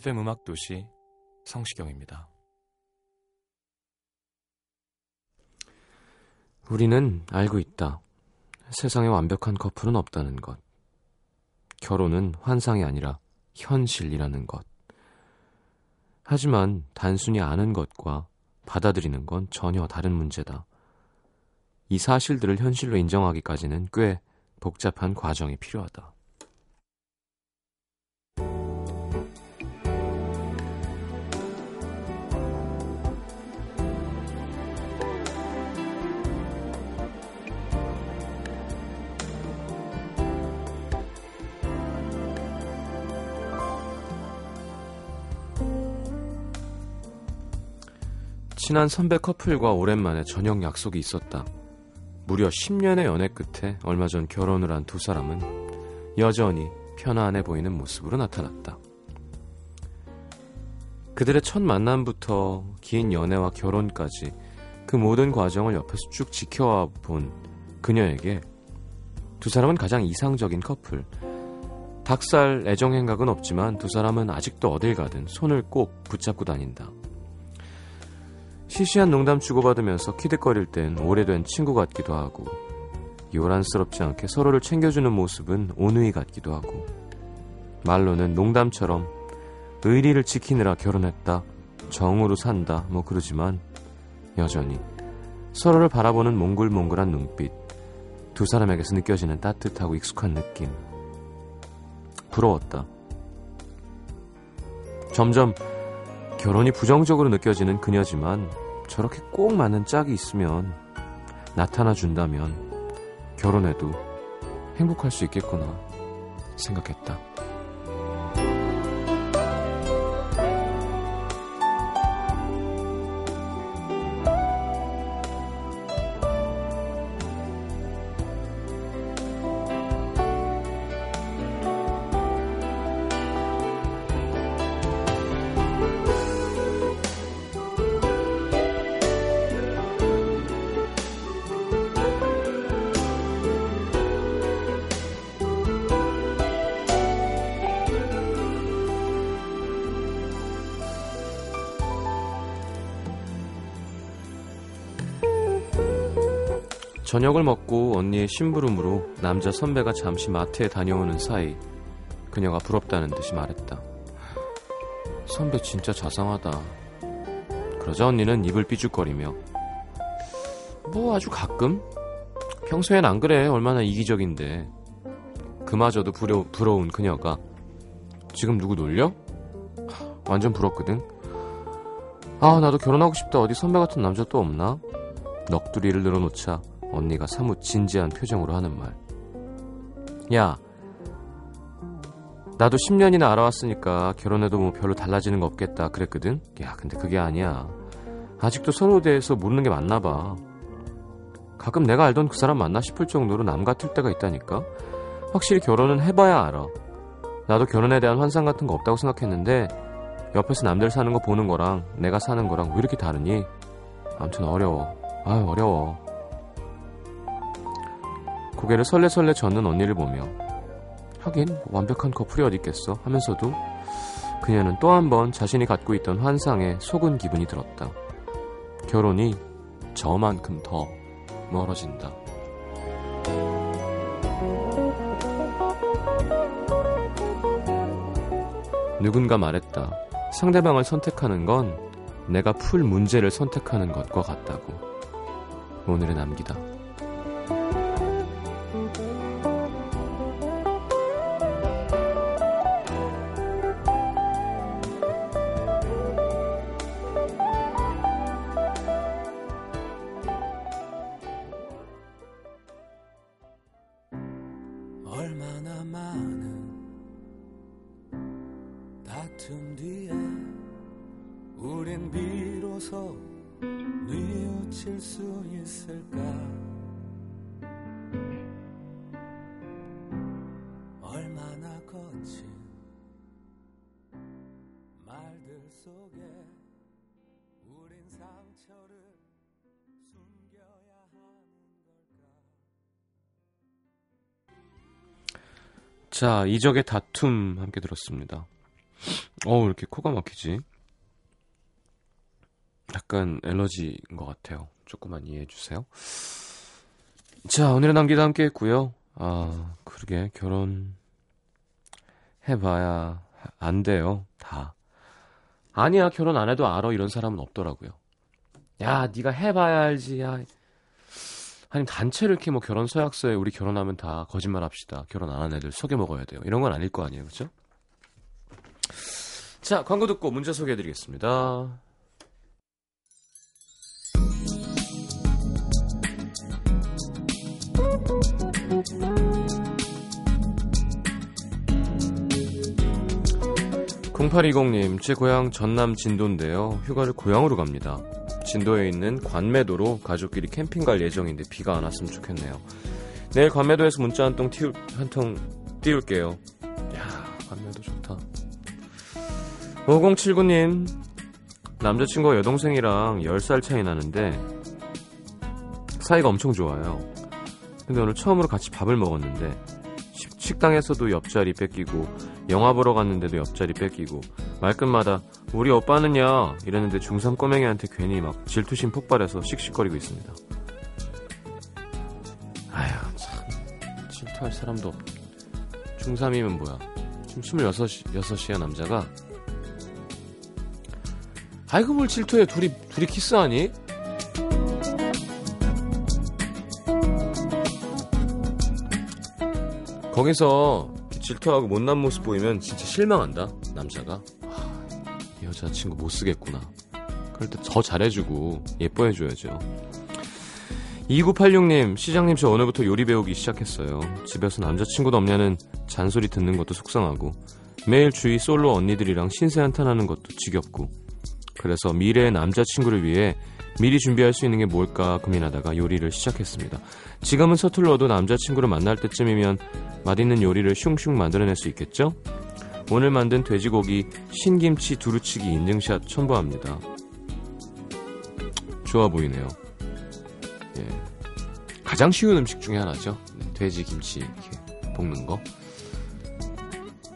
FM 음악 도시 성시경입니다. 우리는 알고 있다. 세상에 완벽한 커플은 없다는 것. 결혼은 환상이 아니라 현실이라는 것. 하지만 단순히 아는 것과 받아들이는 건 전혀 다른 문제다. 이 사실들을 현실로 인정하기까지는 꽤 복잡한 과정이 필요하다. 친한 선배 커플과 오랜만에 저녁 약속이 있었다. 무려 10년의 연애 끝에 얼마 전 결혼을 한 두 사람은 여전히 편안해 보이는 모습으로 나타났다. 그들의 첫 만남부터 긴 연애와 결혼까지 그 모든 과정을 옆에서 쭉 지켜와 본 그녀에게 두 사람은 가장 이상적인 커플. 닭살 애정 행각은 없지만 두 사람은 아직도 어딜 가든 손을 꼭 붙잡고 다닌다. 시시한 농담 주고받으면서 키득거릴 땐 오래된 친구 같기도 하고 요란스럽지 않게 서로를 챙겨주는 모습은 온누이 같기도 하고 말로는 농담처럼 의리를 지키느라 결혼했다 정으로 산다 뭐 그러지만 여전히 서로를 바라보는 몽글몽글한 눈빛 두 사람에게서 느껴지는 따뜻하고 익숙한 느낌. 부러웠다. 점점 결혼이 부정적으로 느껴지는 그녀지만 저렇게 꼭 맞는 짝이 있으면 나타나 준다면 결혼해도 행복할 수 있겠구나 생각했다. 저녁을 먹고 언니의 심부름으로 남자 선배가 잠시 마트에 다녀오는 사이 그녀가 부럽다는 듯이 말했다. 선배 진짜 자상하다. 그러자 언니는 입을 삐죽거리며 뭐 아주 가끔? 평소엔 안 그래 얼마나 이기적인데 그마저도 부러, 부러운 그녀가 지금 누구 놀려? 완전 부럽거든 아 나도 결혼하고 싶다 어디 선배 같은 남자 또 없나? 넋두리를 늘어놓자 언니가 사뭇 진지한 표정으로 하는 말. 야, 나도 10년이나 알아왔으니까 결혼해도 뭐 별로 달라지는 거 없겠다 그랬거든? 야, 근데 그게 아니야. 아직도 서로에 대해서 모르는 게 많나 봐. 가끔 내가 알던 그 사람 맞나 싶을 정도로 남 같을 때가 있다니까? 확실히 결혼은 해봐야 알아. 나도 결혼에 대한 환상 같은 거 없다고 생각했는데 옆에서 남들 사는 거 보는 거랑 내가 사는 거랑 왜 이렇게 다르니? 아무튼 어려워. 아유, 어려워. 고개를 설레설레 젓는 언니를 보며 하긴 완벽한 커플이 어디 있겠어 하면서도 그녀는 또 한 번 자신이 갖고 있던 환상에 속은 기분이 들었다. 결혼이 저만큼 더 멀어진다. 누군가 말했다. 상대방을 선택하는 건 내가 풀 문제를 선택하는 것과 같다고. 오늘의 남기다. 속에 우린 상처를 숨겨야 하는 걸까 자, 이적의 다툼 함께 들었습니다. 어우, 이렇게 코가 막히지? 약간 엘러지인 것 같아요. 조금만 이해해 주세요. 자, 오늘의 남기도 함께 했고요. 아, 그러게, 결혼 해봐야 안 돼요. 다. 아니야, 결혼 안 해도 알아. 이런 사람은 없더라고요. 야, 네가 해봐야 알지. 야. 아니 단체를 이렇게 뭐 결혼 서약서에 우리 결혼하면 다 거짓말 합시다. 결혼 안 한 애들 속여 먹어야 돼요. 이런 건 아닐 거 아니에요. 그렇죠? 자, 광고 듣고 문자 소개해 드리겠습니다. (0820님) 제 고향 전남 진도인데요. 휴가를 고향으로 갑니다. 진도에 있는 관매도로 가족끼리 캠핑 갈 예정인데 비가 안 왔으면 좋겠네요. 내일 관매도에서 문자 한 통 띄울 한통 띄울게요. 야 관매도 좋다. 5079님 남자친구와 여동생이랑 10살 차이 나는데 사이가 엄청 좋아요. 근데 오늘 처음으로 같이 밥을 먹었는데 식- 식당에서도 옆자리 뺏기고 영화 보러 갔는데도 옆자리 뺏기고 말끝마다 우리 오빠는요? 이랬는데 중3 꼬맹이한테 괜히 막 질투심 폭발해서 씩씩거리고 있습니다. 아휴 참. 질투할 사람도 없. 중3이면 뭐야? 지금 26시, 6시야 남자가? 아이고 뭘 질투해. 둘이 둘이 키스하니? 거기서 질투하고 못난 모습 보이면 진짜 실망한다 남자가. 아, 이 여자친구 못 쓰겠구나. 그럴 때 더 잘해주고 예뻐해줘야죠. 2986님 시장님 저 오늘부터 요리 배우기 시작했어요. 집에서 남자친구도 없냐는 잔소리 듣는 것도 속상하고 매일 주위 솔로 언니들이랑 신세 한탄하는 것도 지겹고. 그래서 미래의 남자친구를 위해 미리 준비할 수 있는 게 뭘까 고민하다가 요리를 시작했습니다. 지금은 서툴러도 남자친구를 만날 때쯤이면 맛있는 요리를 슝슝 만들어낼 수 있겠죠? 오늘 만든 돼지고기 신김치 두루치기 인증샷 첨부합니다. 좋아 보이네요. 예. 가장 쉬운 음식 중에 하나죠. 네, 돼지 김치 이렇게 볶는 거.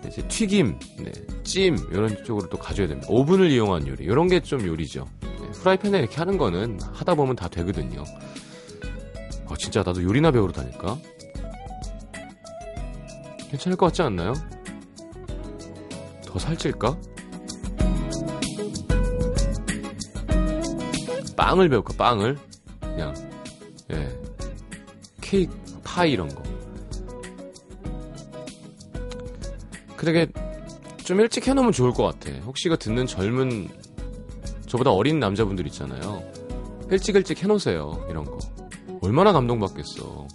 네, 이제 튀김, 네, 찜 이런 쪽으로 또 가져야 됩니다. 오븐을 이용한 요리 이런 게 좀 요리죠. 네, 프라이팬에 이렇게 하는 거는 하다 보면 다 되거든요. 어, 진짜 나도 요리나 배우러 다닐까? 괜찮을 것 같지 않나요? 더 살찔까? 빵을 배울까? 빵을 그냥 예 케이크 파이 이런 거. 그러게 좀 일찍 해놓으면 좋을 것 같아. 혹시 이거 듣는 젊은 저보다 어린 남자분들 있잖아요. 일찍 일찍 해놓으세요. 이런 거. 얼마나 감동받겠어.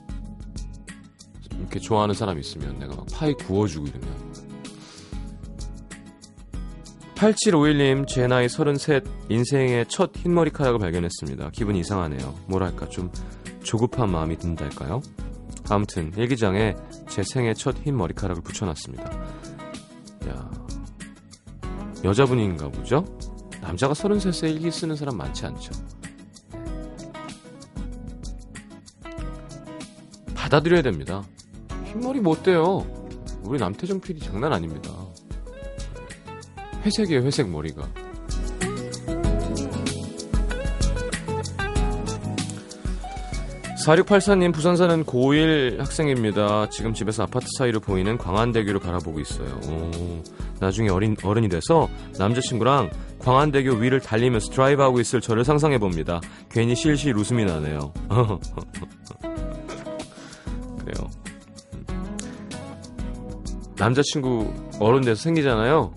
이렇게 좋아하는 사람 있으면 내가 막 파이 구워주고 이러면. 8751님, 제 나이 33, 인생의 첫 흰머리카락을 발견했습니다. 기분이 이상하네요. 뭐랄까, 좀 조급한 마음이 든달까요? 아무튼, 일기장에 제 생애 첫 흰머리카락을 붙여놨습니다. 야 여자분인가 보죠? 남자가 33세 일기 쓰는 사람 많지 않죠. 받아들여야 됩니다. 흰머리 못 돼요. 우리 남태정 PD 장난 아닙니다. 회색이에요, 회색 머리가. (4684님) 부산 사는 고1 학생입니다 지금 집에서 아파트 사이로 보이는 광안대교를 바라보고 있어요 오, 나중에 어린, 어른이 돼서 남자친구랑 광안대교 위를 달리면서 드라이브하고 있을 저를 상상해봅니다. 괜히 실실 웃음이 나네요. 그래요. 남자친구 어른 돼서 생기잖아요.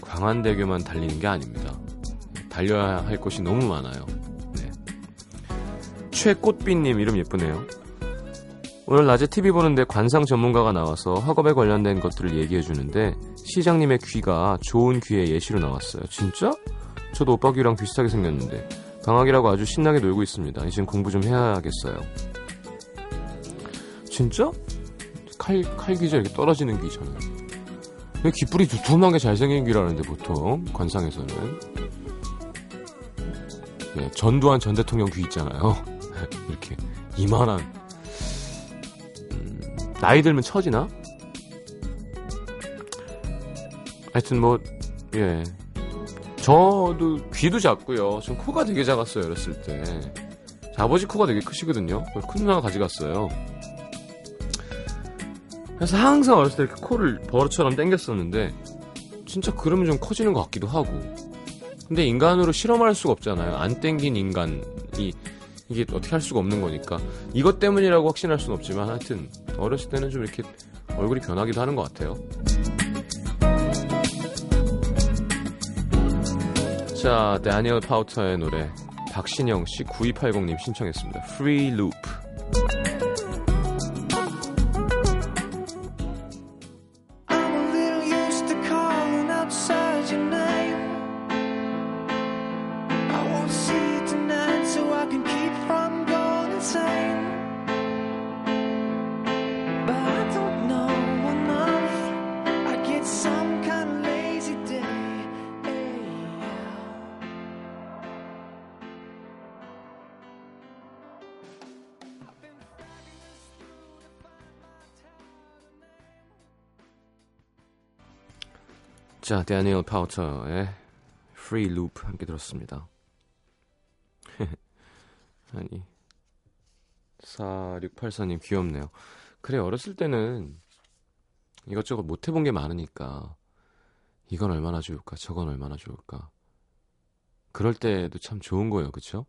광안대교만 달리는 게 아닙니다. 달려야 할 곳이 너무 많아요. 네. 최꽃비님 이름 예쁘네요. 오늘 낮에 TV 보는데 관상 전문가가 나와서 학업에 관련된 것들을 얘기해 주는데 시장님의 귀가 좋은 귀의 예시로 나왔어요. 진짜? 저도 오빠 귀랑 비슷하게 생겼는데 방학이라고 아주 신나게 놀고 있습니다. 이젠 공부 좀 해야겠어요. 진짜? 칼, 칼 귀죠 이렇게 떨어지는 귀잖아요. 귓불이 두툼하게 잘생긴 귀라는데 보통 관상에서는 네, 전두환 전 대통령 귀 있잖아요. 이렇게 이만한 음, 나이 들면 처지나? 하여튼 뭐 예. 저도 귀도 작고요. 전 코가 되게 작았어요 어렸을 때. 아버지 코가 되게 크시거든요. 큰 누나가 가져갔어요. 그래서 항상 어렸을 때 이렇게 코를 버릇처럼 당겼었는데 진짜 그러면 좀 커지는 것 같기도 하고 근데 인간으로 실험할 수가 없잖아요 안 땡긴 인간이 이게 어떻게 할 수가 없는 거니까 이것 때문이라고 확신할 수는 없지만 하여튼 어렸을 때는 좀 이렇게 얼굴이 변하기도 하는 것 같아요 자 다니엘 파우터의 노래 박신영 씨 9280님 신청했습니다. Free Loop 데니얼 파우터의 Free Loop 함께 들었습니다. 아니, 4684님 귀엽네요. 그래, 어렸을 때는 이것저것 못 해본 게 많으니까 이건 얼마나 좋을까, 저건 얼마나 좋을까. 그럴 때도 참 좋은 거예요, 그쵸?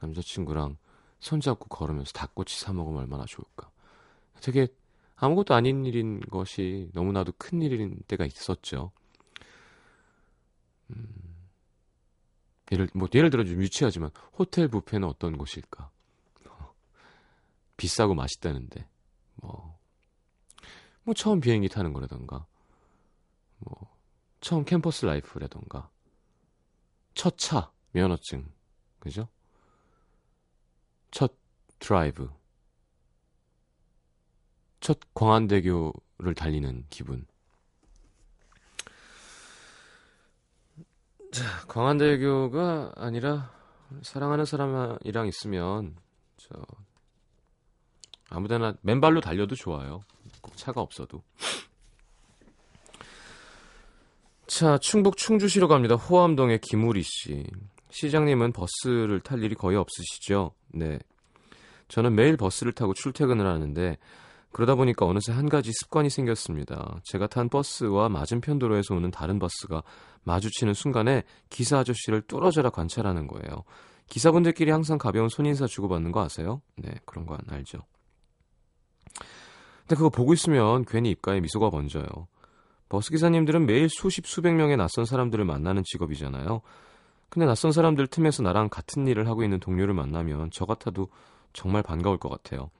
남자친구랑 손잡고 걸으면서 닭꼬치 사 먹으면 얼마나 좋을까. 되게 아무것도 아닌 일인 것이 너무나도 큰 일인 때가 있었죠. 음, 예를 뭐 예를 들어 좀 유치하지만 호텔 뷔페는 어떤 곳일까? 어, 비싸고 맛있다는데. 뭐, 뭐 처음 비행기 타는 거라던가. 뭐 처음 캠퍼스 라이프라던가. 첫 차 면허증. 그죠? 첫 드라이브. 첫 광안대교를 달리는 기분 자, 광안대교가 아니라 사랑하는 사람이랑 있으면 저 아무데나 맨발로 달려도 좋아요. 꼭 차가 없어도. 자, 충북 충주시로 갑니다. 호암동의 김우리 씨. 시장님은 버스를 탈 일이 거의 없으시죠? 네. 저는 매일 버스를 타고 출퇴근을 하는데 그러다 보니까 어느새 한 가지 습관이 생겼습니다. 제가 탄 버스와 맞은편 도로에서 오는 다른 버스가 마주치는 순간에 기사 아저씨를 뚫어져라 관찰하는 거예요. 기사분들끼리 항상 가벼운 손인사 주고받는 거 아세요? 네, 그런 거안 알죠. 근데 그거 보고 있으면 괜히 입가에 미소가 번져요. 버스 기사님들은 매일 수십 수백 명의 낯선 사람들을 만나는 직업이잖아요. 근데 낯선 사람들 틈에서 나랑 같은 일을 하고 있는 동료를 만나면 저 같아도 정말 반가울 것 같아요.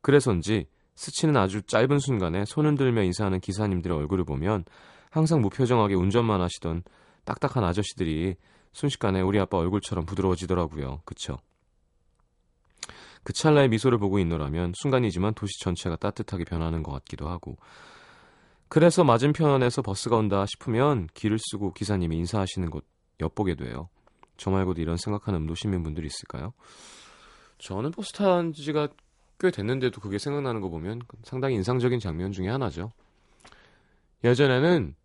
그래서인지 스치는 아주 짧은 순간에 손을 들며 인사하는 기사님들의 얼굴을 보면 항상 무표정하게 운전만 하시던 딱딱한 아저씨들이 순식간에 우리 아빠 얼굴처럼 부드러워지더라고요. 그쵸? 그 찰나의 미소를 보고 있노라면 순간이지만 도시 전체가 따뜻하게 변하는 것 같기도 하고 그래서 맞은편에서 버스가 온다 싶으면 길을 쓰고 기사님이 인사하시는 곳 엿보게 돼요. 저 말고도 이런 생각하는 음도 시민분들이 있을까요? 저는 버스 탄 지가 꽤 됐는데도 그게 생각나는 거 보면 상당히 인상적인 장면 중에 하나죠. 예전에는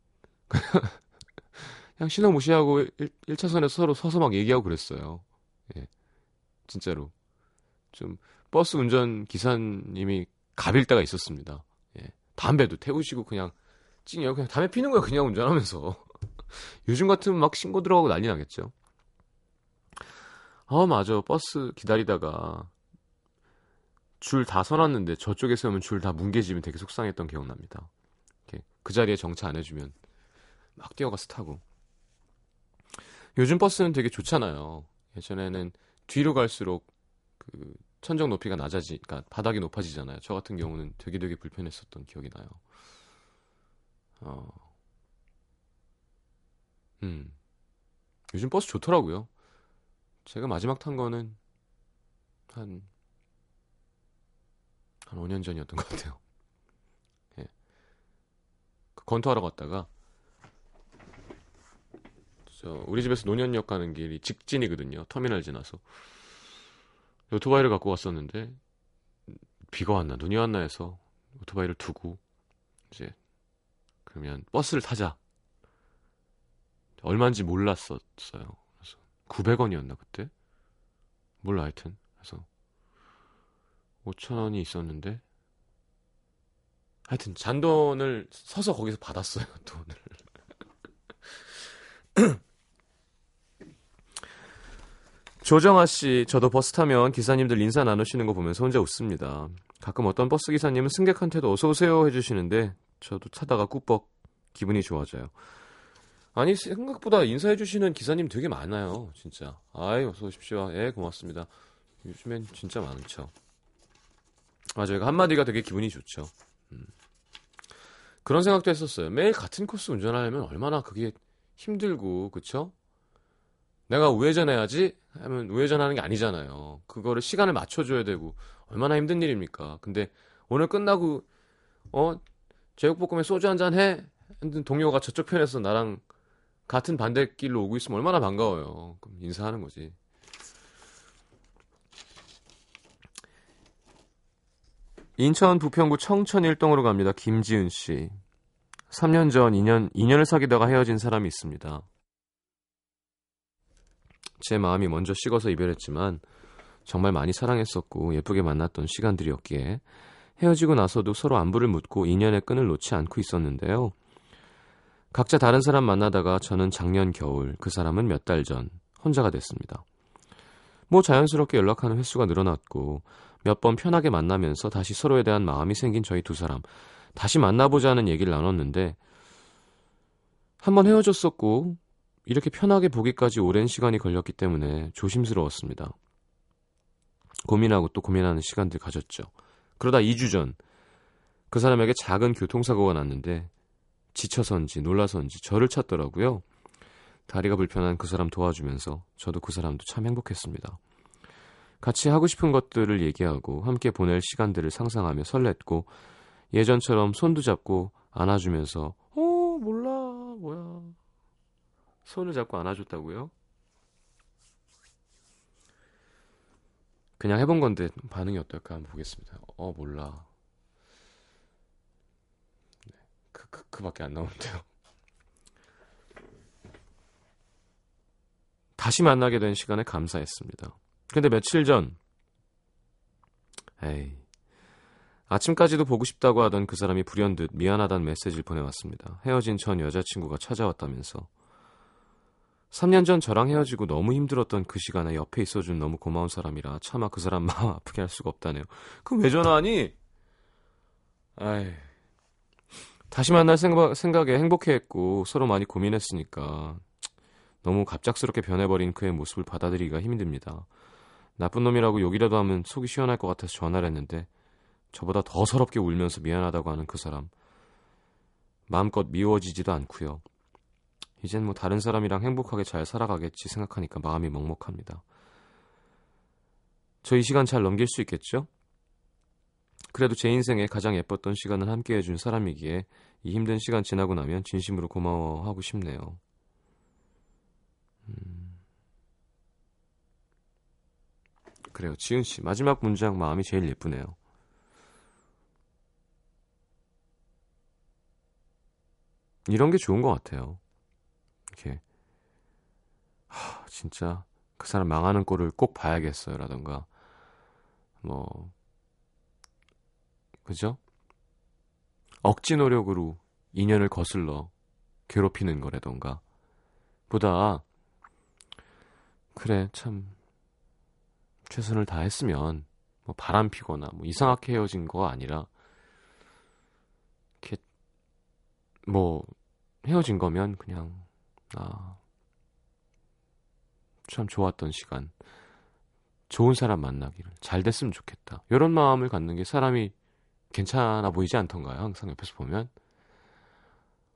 그냥 신호 무시하고 1, 차선에 서로 서서 막 얘기하고 그랬어요. 예. 진짜로. 좀 버스 운전 기사님이 갑일 때가 있었습니다. 예. 담배도 태우시고 그냥 찡해요. 그냥 담배 피는 거야 그냥 운전하면서. 요즘 같으면 막 신고 들어가고 난리 나겠죠. 아 맞아 버스 기다리다가 줄 다 서놨는데 저쪽에 서면 줄 다 뭉개지면 되게 속상했던 기억납니다. 그 자리에 정차 안 해주면 막 뛰어가서 타고. 요즘 버스는 되게 좋잖아요. 예전에는 뒤로 갈수록 그 천정 높이가 낮아지, 그러니까 바닥이 높아지잖아요. 저 같은 경우는 되게 되게 불편했었던 기억이 나요. 어, 음, 요즘 버스 좋더라고요. 제가 마지막 탄 거는 한, 한 5년 전이었던 것 같아요. 예. 그 건투하러 갔다가, 저, 우리 집에서 노년역 가는 길이 직진이거든요. 터미널 지나서. 오토바이를 갖고 왔었는데, 비가 왔나, 눈이 왔나 해서 오토바이를 두고, 이제, 그러면 버스를 타자. 얼마인지 몰랐었어요. 그래서 900원이었나 그때? 몰라 하여튼. 그래서 5천원이 있었는데 하여튼 잔돈을 서서 거기서 받았어요. 돈을. 조정아 씨, 저도 버스 타면 기사님들 인사 나누시는 거 보면서 혼자 웃습니다. 가끔 어떤 버스 기사님은 승객한테도 어서 오세요 해주시는데 저도 타다가 꾸벅 기분이 좋아져요. 아니 생각보다 인사해 주시는 기사님 되게 많아요, 진짜. 아이 어서 오십시오. 예, 고맙습니다. 요즘엔 진짜 많죠. 맞아요. 그 한마디가 되게 기분이 좋죠. 음. 그런 생각도 했었어요. 매일 같은 코스 운전하려면 얼마나 그게 힘들고, 그쵸? 내가 우회전해야지 하면 우회전하는 게 아니잖아요. 그거를 시간을 맞춰줘야 되고, 얼마나 힘든 일입니까? 근데 오늘 끝나고, 어, 제육볶음에 소주 한 잔 해? 동료가 저쪽 편에서 나랑 같은 반대 길로 오고 있으면 얼마나 반가워요. 그럼 인사하는 거지. 인천 부평구 청천 일동으로 갑니다. 김지은 씨. 3년 전 2년 2년을 사귀다가 헤어진 사람이 있습니다. 제 마음이 먼저 식어서 이별했지만 정말 많이 사랑했었고 예쁘게 만났던 시간들이었기에 헤어지고 나서도 서로 안부를 묻고 인연의 끈을 놓지 않고 있었는데요. 각자 다른 사람 만나다가 저는 작년 겨울, 그 사람은 몇 달 전 혼자가 됐습니다. 뭐 자연스럽게 연락하는 횟수가 늘어났고 몇 번 편하게 만나면서 다시 서로에 대한 마음이 생긴 저희 두 사람 다시 만나보자는 얘기를 나눴는데 한 번 헤어졌었고 이렇게 편하게 보기까지 오랜 시간이 걸렸기 때문에 조심스러웠습니다. 고민하고 또 고민하는 시간들 가졌죠. 그러다 2주 전 그 사람에게 작은 교통사고가 났는데 지쳐서인지 놀라서인지 저를 찾더라고요. 다리가 불편한 그 사람 도와주면서 저도 그 사람도 참 행복했습니다. 같이 하고 싶은 것들을 얘기하고 함께 보낼 시간들을 상상하며 설렜고 예전처럼 손도 잡고 안아주면서 어 몰라 뭐야 손을 잡고 안아줬다고요? 그냥 해본 건데 반응이 어떨까 한번 보겠습니다. 어 몰라 크크크밖에 안 나오는데요. 다시 만나게 된 시간에 감사했습니다. 근데 며칠 전, 에이, 아침까지도 보고 싶다고 하던 그 사람이 불현듯 미안하다는 메시지를 보내왔습니다. 헤어진 전 여자친구가 찾아왔다면서. 3년 전 저랑 헤어지고 너무 힘들었던 그 시간에 옆에 있어준 너무 고마운 사람이라 차마 그 사람 마음 아프게 할 수가 없다네요. 그럼 왜 전화하니? 아이. 다시 만날 생각, 생각에 행복해했고 서로 많이 고민했으니까 너무 갑작스럽게 변해버린 그의 모습을 받아들이기가 힘듭니다. 나쁜 놈이라고 욕이라도 하면 속이 시원할 것 같아서 전화를 했는데 저보다 더 서럽게 울면서 미안하다고 하는 그 사람 마음껏 미워지지도 않고요. 이젠 뭐 다른 사람이랑 행복하게 잘 살아가겠지 생각하니까 마음이 먹먹합니다. 저 이 시간 잘 넘길 수 있겠죠? 그래도 제 인생에 가장 예뻤던 시간을 함께 해준 사람이기에 이 힘든 시간 지나고 나면 진심으로 고마워하고 싶네요. 음... 그래요. 지은 씨, 마지막 문장 마음이 제일 예쁘네요. 이런 게 좋은 것 같아요. 이렇게, 하, 진짜 그 사람 망하는 꼴을 꼭 봐야겠어요. 라던가, 뭐, 그죠? 억지 노력으로 인연을 거슬러 괴롭히는 거라던가 보다 그래 참 최선을 다했으면 뭐 바람 피거나 뭐 이상하게 헤어진 거 아니라 이렇게 뭐 헤어진 거면 그냥 아 참 좋았던 시간 좋은 사람 만나기를 잘 됐으면 좋겠다. 이런 마음을 갖는 게 사람이 괜찮아 보이지 않던가요? 항상 옆에서 보면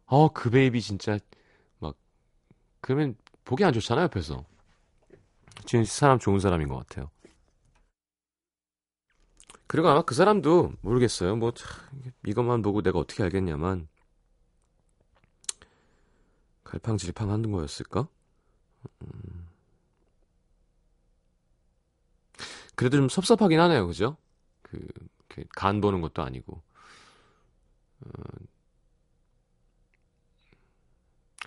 어 그 베이비 진짜 막 그러면 보기 안 좋잖아요 옆에서 씨 사람 좋은 사람인 것 같아요. 그리고 아마 그 사람도 모르겠어요. 뭐 이것만 보고 내가 어떻게 알겠냐만 갈팡질팡 하는 거였을까? 음. 그래도 좀 섭섭하긴 하네요, 그죠? 그, 간 보는 것도 아니고. 어,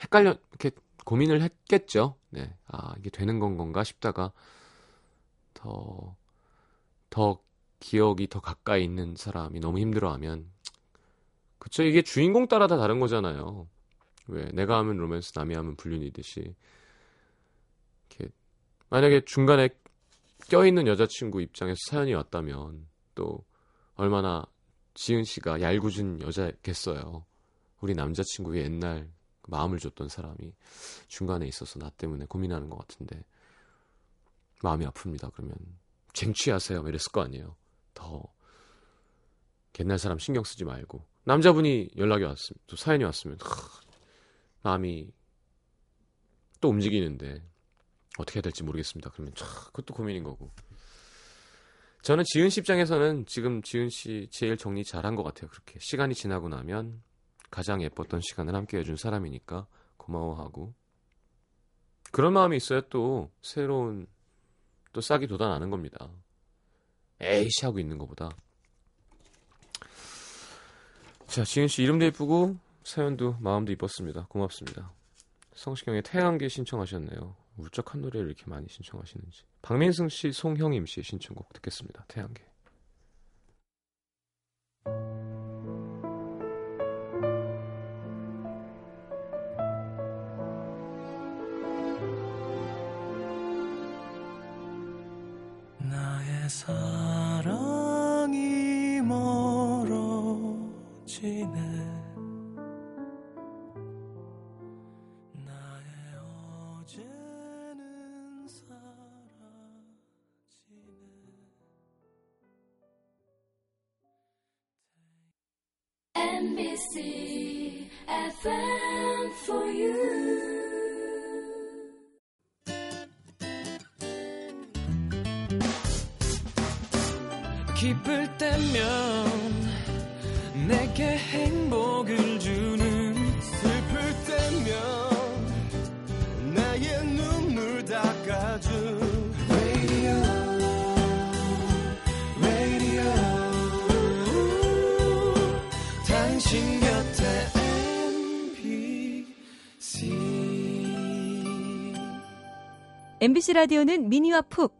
헷갈려, 이렇게 고민을 했겠죠. 네. 아, 이게 되는 건 건가 싶다가 더, 더 기억이 더 가까이 있는 사람이 너무 힘들어하면. 그쵸. 이게 주인공 따라 다 다른 거잖아요. 왜 내가 하면 로맨스 남이 하면 불륜이듯이 이렇게 만약에 중간에 껴있는 여자친구 입장에서 사연이 왔다면 또 얼마나 지은 씨가 얄궂은 여자겠어요. 우리 남자친구의 옛날 마음을 줬던 사람이 중간에 있어서 나 때문에 고민하는 것 같은데 마음이 아픕니다. 그러면 쟁취하세요. 이랬을 거 아니에요. 더 옛날 사람 신경 쓰지 말고 남자분이 연락이 왔으면 또 사연이 왔으면 마음이 또 움직이는데 어떻게 해야 될지 모르겠습니다. 그러면 참 그것도 고민인 거고. 저는 지은 씨 입장에서는 지금 지은 씨 제일 정리 잘한 것 같아요. 그렇게 시간이 지나고 나면 가장 예뻤던 시간을 함께 해준 사람이니까 고마워하고 그런 마음이 있어야 또 새로운 또 싹이 돋아나는 겁니다. 에이씨 하고 있는 것보다. 자, 지은 씨 이름도 예쁘고 사연도 마음도 이뻤습니다. 고맙습니다. 성시경의 태양계 신청하셨네요. 울적한 노래를 이렇게 많이 신청하시는지. 박민승 씨, 송형임 씨의 신청곡 듣겠습니다. 태양계. 사랑이 멀어지네 기쁠 때면 내게 행복을 주는 슬플 때면 나의 눈물 닦아준 MBC 라디오는 미니와 푹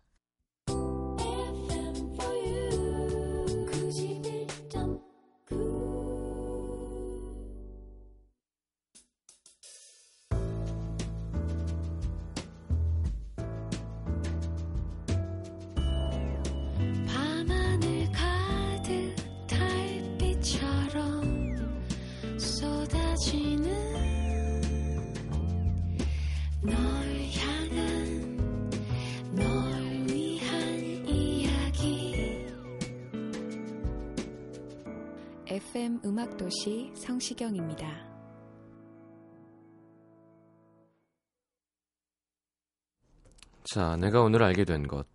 자, 내가 오늘 알게 된 것.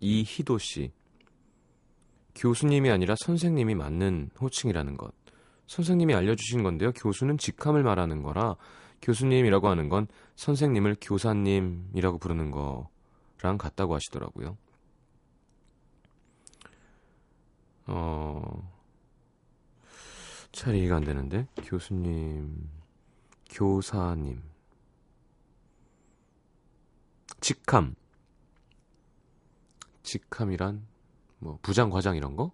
이희도 씨. 교수님이 아니라 선생님이 맞는 호칭이라는 것. 선생님이 알려주신 건데요. 교수는 직함을 말하는 거라 교수님이라고 하는 건 선생님을 교사님이라고 부르는 거랑 같다고 하시더라고요. 어, 잘 이해가 안 되는데 교수님, 교사님, 직함, 직함이란 뭐 부장, 과장 이런 거?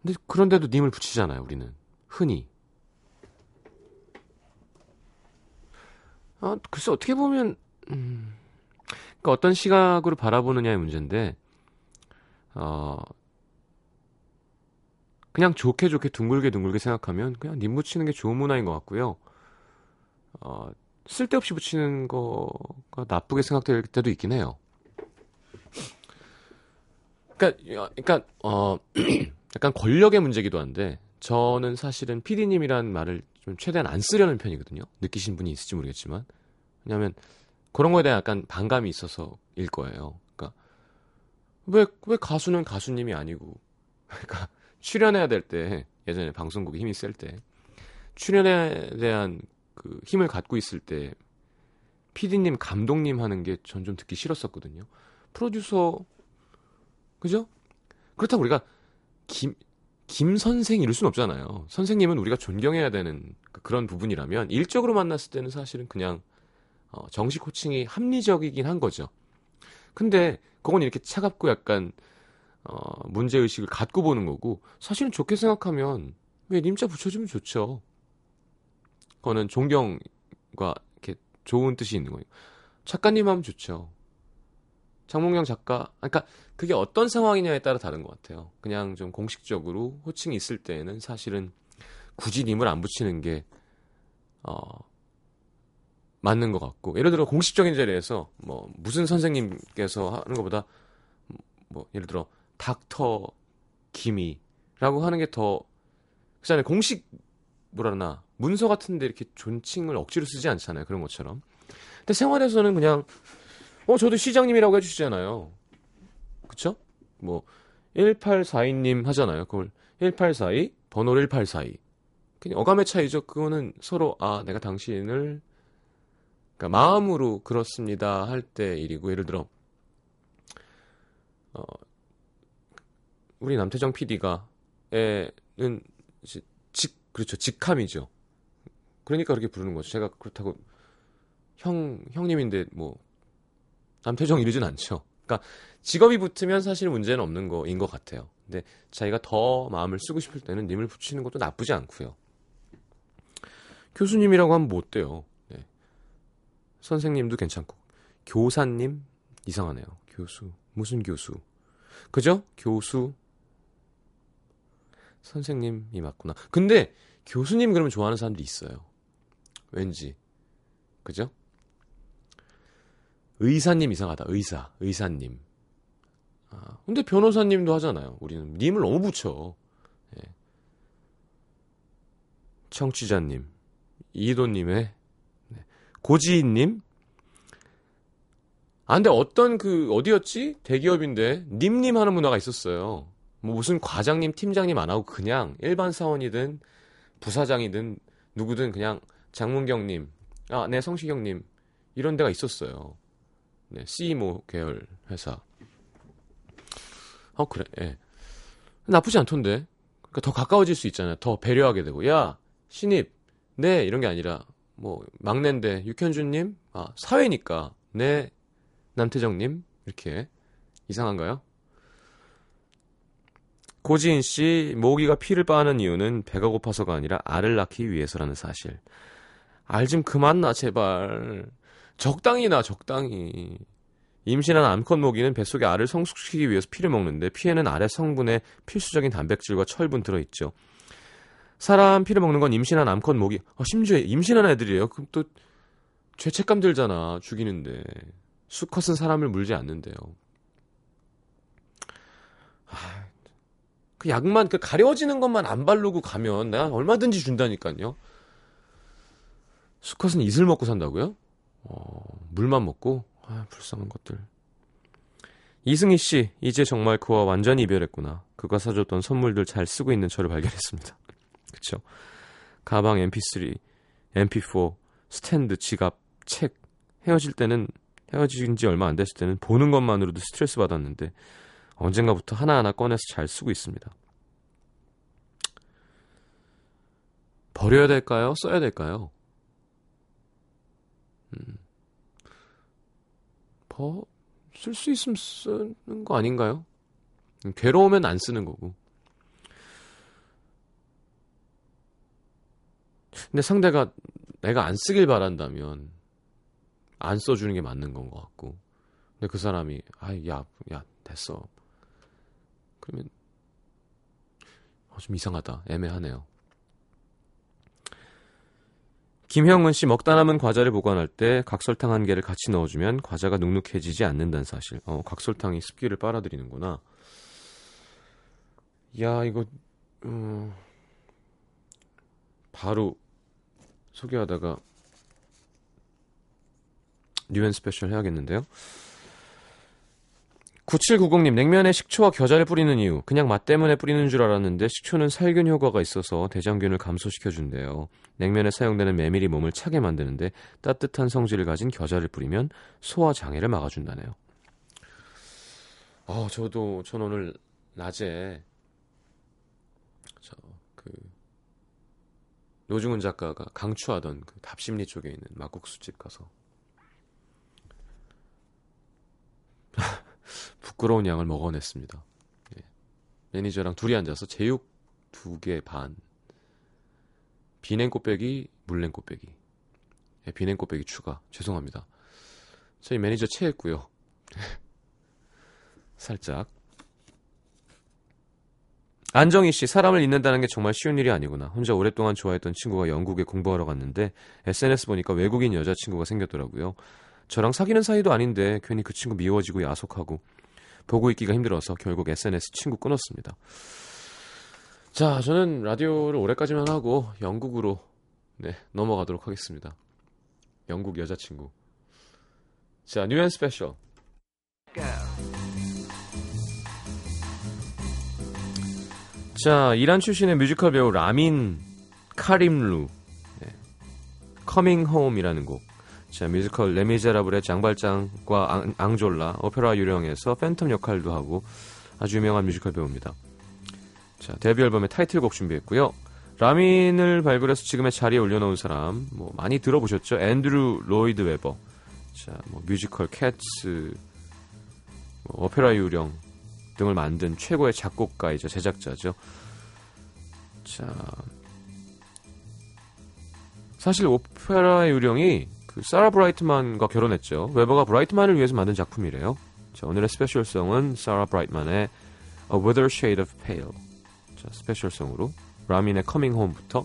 근데 그런데도 님을 붙이잖아요, 우리는 흔히. 아, 글쎄 어떻게 보면 음, 그러니까 어떤 시각으로 바라보느냐의 문제인데 어, 그냥 좋게 좋게 둥글게 둥글게 생각하면 그냥 님 붙이는 게 좋은 문화인 것 같고요. 어, 쓸데없이 붙이는 거가 나쁘게 생각될 때도 있긴 해요. 그러니까, 그러니까 어, 약간 권력의 문제기도 한데 저는 사실은 PD님이란 말을 좀 최대한 안 쓰려는 편이거든요. 느끼신 분이 있을지 모르겠지만 왜냐하면 그런 거에 대한 약간 반감이 있어서일 거예요. 그러니까 왜 왜 가수는 가수님이 아니고 그러니까 출연해야 될 때 예전에 방송국에 힘이 셀 때 출연에 대한 그 힘을 갖고 있을 때 PD님 감독님 하는 게 전 좀 듣기 싫었었거든요. 프로듀서 그죠? 그렇다고 우리가 김, 김 선생 이럴 순 없잖아요. 선생님은 우리가 존경해야 되는 그 그런 부분이라면 일적으로 만났을 때는 사실은 그냥 어, 정식 코칭이 합리적이긴 한 거죠. 근데 그건 이렇게 차갑고 약간 어, 문제 의식을 갖고 보는 거고 사실은 좋게 생각하면 왜 님자 붙여주면 좋죠. 그거는 존경과 이렇게 좋은 뜻이 있는 거예요. 작가님 하면 좋죠. 장문경 작가, 그러니까 그게 어떤 상황이냐에 따라 다른 것 같아요. 그냥 좀 공식적으로 호칭이 있을 때는 사실은 굳이 님을 안 붙이는 게 어, 맞는 것 같고 예를 들어 공식적인 자리에서 뭐 무슨 선생님께서 하는 것보다 뭐 예를 들어 닥터 김이라고 하는 게 더 그잖아요 공식 뭐라나 문서 같은데 이렇게 존칭을 억지로 쓰지 않잖아요 그런 것처럼. 근데 생활에서는 그냥 어 저도 시장님이라고 해주시잖아요. 그쵸? 뭐 1842님 하잖아요 그걸. 1842 번호 1842 그냥 어감의 차이죠. 그거는 서로 아 내가 당신을 그러니까 마음으로 그렇습니다 할 때 일이고 예를 들어 어 우리 남태정 PD가 에는 직 그렇죠. 직함이죠. 그러니까 그렇게 부르는 거죠. 제가 그렇다고 형 형님인데 뭐 남태정 이러진 않죠. 그러니까 직업이 붙으면 사실 문제는 없는 거인 것 같아요. 근데 자기가 더 마음을 쓰고 싶을 때는 님을 붙이는 것도 나쁘지 않고요. 교수님이라고 하면 못 돼요. 네. 선생님도 괜찮고 교사님 이상하네요. 교수 무슨 교수 그죠? 교수 선생님이 맞구나. 근데 교수님 그러면 좋아하는 사람들이 있어요. 왠지. 그죠? 의사님 이상하다. 의사. 의사님. 아, 근데 변호사님도 하잖아요. 우리는 님을 너무 붙여. 예. 청취자님. 이도님의 네. 고지인님. 아, 근데 어떤 그, 어디였지? 대기업인데, 님님 하는 문화가 있었어요. 뭐 무슨 과장님, 팀장님 안 하고 그냥 일반 사원이든 부사장이든 누구든 그냥 장문경님, 아, 네, 성시경님 이런 데가 있었어요. 네, CMO 계열 회사. 어 그래, 예. 나쁘지 않던데. 그러니까 더 가까워질 수 있잖아요. 더 배려하게 되고, 야 신입, 네 이런 게 아니라 뭐 막내인데 육현주님, 아 사회니까, 네 남태정님 이렇게 이상한가요? 고지인 씨, 모기가 피를 빠는 이유는 배가 고파서가 아니라 알을 낳기 위해서라는 사실. 알 좀 그만 나, 제발. 적당히 나, 적당히. 임신한 암컷 모기는 뱃속에 알을 성숙시키기 위해서 피를 먹는데 피에는 알의 성분에 필수적인 단백질과 철분 들어있죠. 사람 피를 먹는 건 임신한 암컷 모기, 어, 심지어 임신한 애들이에요. 그럼 또 죄책감 들잖아, 죽이는데. 수컷은 사람을 물지 않는데요. 하, 그 약만 그 가려지는 것만 안 바르고 가면 내가 얼마든지 준다니까요. 수컷은 이슬 먹고 산다고요? 어, 물만 먹고 아, 불쌍한 것들. 이승희 씨, 이제 정말 그와 완전히 이별했구나. 그가 사줬던 선물들 잘 쓰고 있는 저를 발견했습니다. 그쵸? 가방, MP3, MP4, 스탠드, 지갑, 책. 헤어질 때는, 헤어진 지 얼마 안 됐을 때는 보는 것만으로도 스트레스 받았는데, 언젠가부터 하나하나 꺼내서 잘 쓰고 있습니다. 버려야 될까요? 써야 될까요? 음. 쓸 수 있으면 쓰는 거 아닌가요? 괴로우면 안 쓰는 거고. 근데 상대가 내가 안 쓰길 바란다면 안 써주는 게 맞는 건 것 같고. 근데 그 사람이 아, 야, 야, 됐어. 그러면 좀 이상하다. 애매하네요. 김형은 씨 먹다 남은 과자를 보관할 때 각설탕 한 개를 같이 넣어주면 과자가 눅눅해지지 않는다는 사실. 어, 각설탕이 습기를 빨아들이는구나. 야, 이거, 어, 바로 소개하다가 New & Special 해야겠는데요. 9790님, 냉면에 식초와 겨자를 뿌리는 이유. 그냥 맛 때문에 뿌리는 줄 알았는데 식초는 살균 효과가 있어서 대장균을 감소시켜준대요. 냉면에 사용되는 메밀이 몸을 차게 만드는데 따뜻한 성질을 가진 겨자를 뿌리면 소화 장애를 막아준다네요. 어, 저도, 전 오늘 낮에, 저, 그, 노중훈 작가가 강추하던 그 답심리 쪽에 있는 막국수집 가서 부끄러운 양을 먹어냈습니다. 예. 매니저랑 둘이 앉아서 제육 두 개 반, 비냉 꽃배기, 물냉 꽃배기, 예, 비냉 꽃배기 추가. 죄송합니다. 저희 매니저 체했고요. 살짝. 안정희 씨, 사람을 잊는다는 게 정말 쉬운 일이 아니구나. 혼자 오랫동안 좋아했던 친구가 영국에 공부하러 갔는데 SNS 보니까 외국인 여자친구가 생겼더라고요. 저랑 사귀는 사이도 아닌데 괜히 그 친구 미워지고 야속하고 보고 있기가 힘들어서 결국 SNS 친구 끊었습니다. 자, 저는 라디오를 올해까지만 하고 영국으로 네, 넘어가도록 하겠습니다. 영국 여자친구. 자, New & Special. 자, 이란 출신의 뮤지컬 배우 라민 카림루. 네. Coming Home이라는 곡. 자, 뮤지컬 레미제라블의 장발장과 앙, 앙졸라, 오페라 유령에서 팬텀 역할도 하고 아주 유명한 뮤지컬 배우입니다. 자, 데뷔 앨범의 타이틀곡 준비했고요. 라민을 발굴해서 지금의 자리에 올려놓은 사람, 뭐, 많이 들어보셨죠? 앤드루 로이드 웨버. 자, 뭐, 뮤지컬 캣츠, 뭐, 오페라 유령 등을 만든 최고의 작곡가이자 제작자죠. 자, 사실 오페라 유령이 그 사라 브라이트만과 결혼했죠. 웨버가 브라이트만을 위해서 만든 작품이래요. 자, 오늘의 스페셜송은 사라 브라이트만의 A Wither Shade of Pale. 자, 스페셜송으로 라민의 Coming Home부터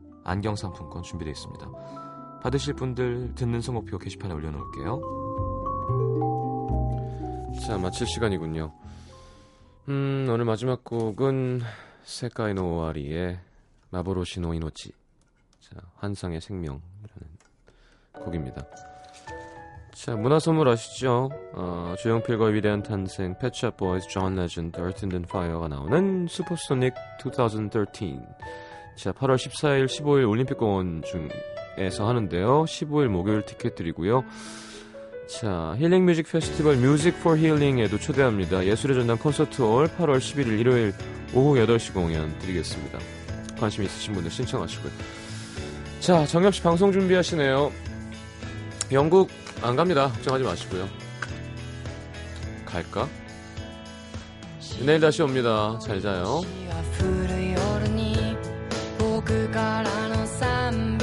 안경 상품권 준비되어 있습니다. 받으실 분들 듣는 성목표 게시판에 올려놓을게요. 자, 마칠 시간이군요. 음, 오늘 마지막 곡은 세카이노 오아리의 마보로시 노 이노치. 자, 환상의 생명이라는 곡입니다. 자, 문화 선물 아시죠? 어, 조용필과의 위대한 탄생, 펫 샵 보이즈, 존 레전드, Wind and Fire가 나오는 슈퍼소닉 2013. 자, 8월 14일, 15일 올림픽공원 중에서 하는데요. 15일 목요일 티켓 드리고요. 자, Healing Music Festival Music for Healing에도 초대합니다. 예술의 전당 콘서트 홀 8월 11일 일요일 오후 8시 공연 드리겠습니다. 관심 있으신 분들 신청하시고요. 자, 정엽 씨 방송 준비하시네요. 영국 안 갑니다. 걱정하지 마시고요. 갈까? 내일 다시 옵니다. 잘 자요. 僕からの賛美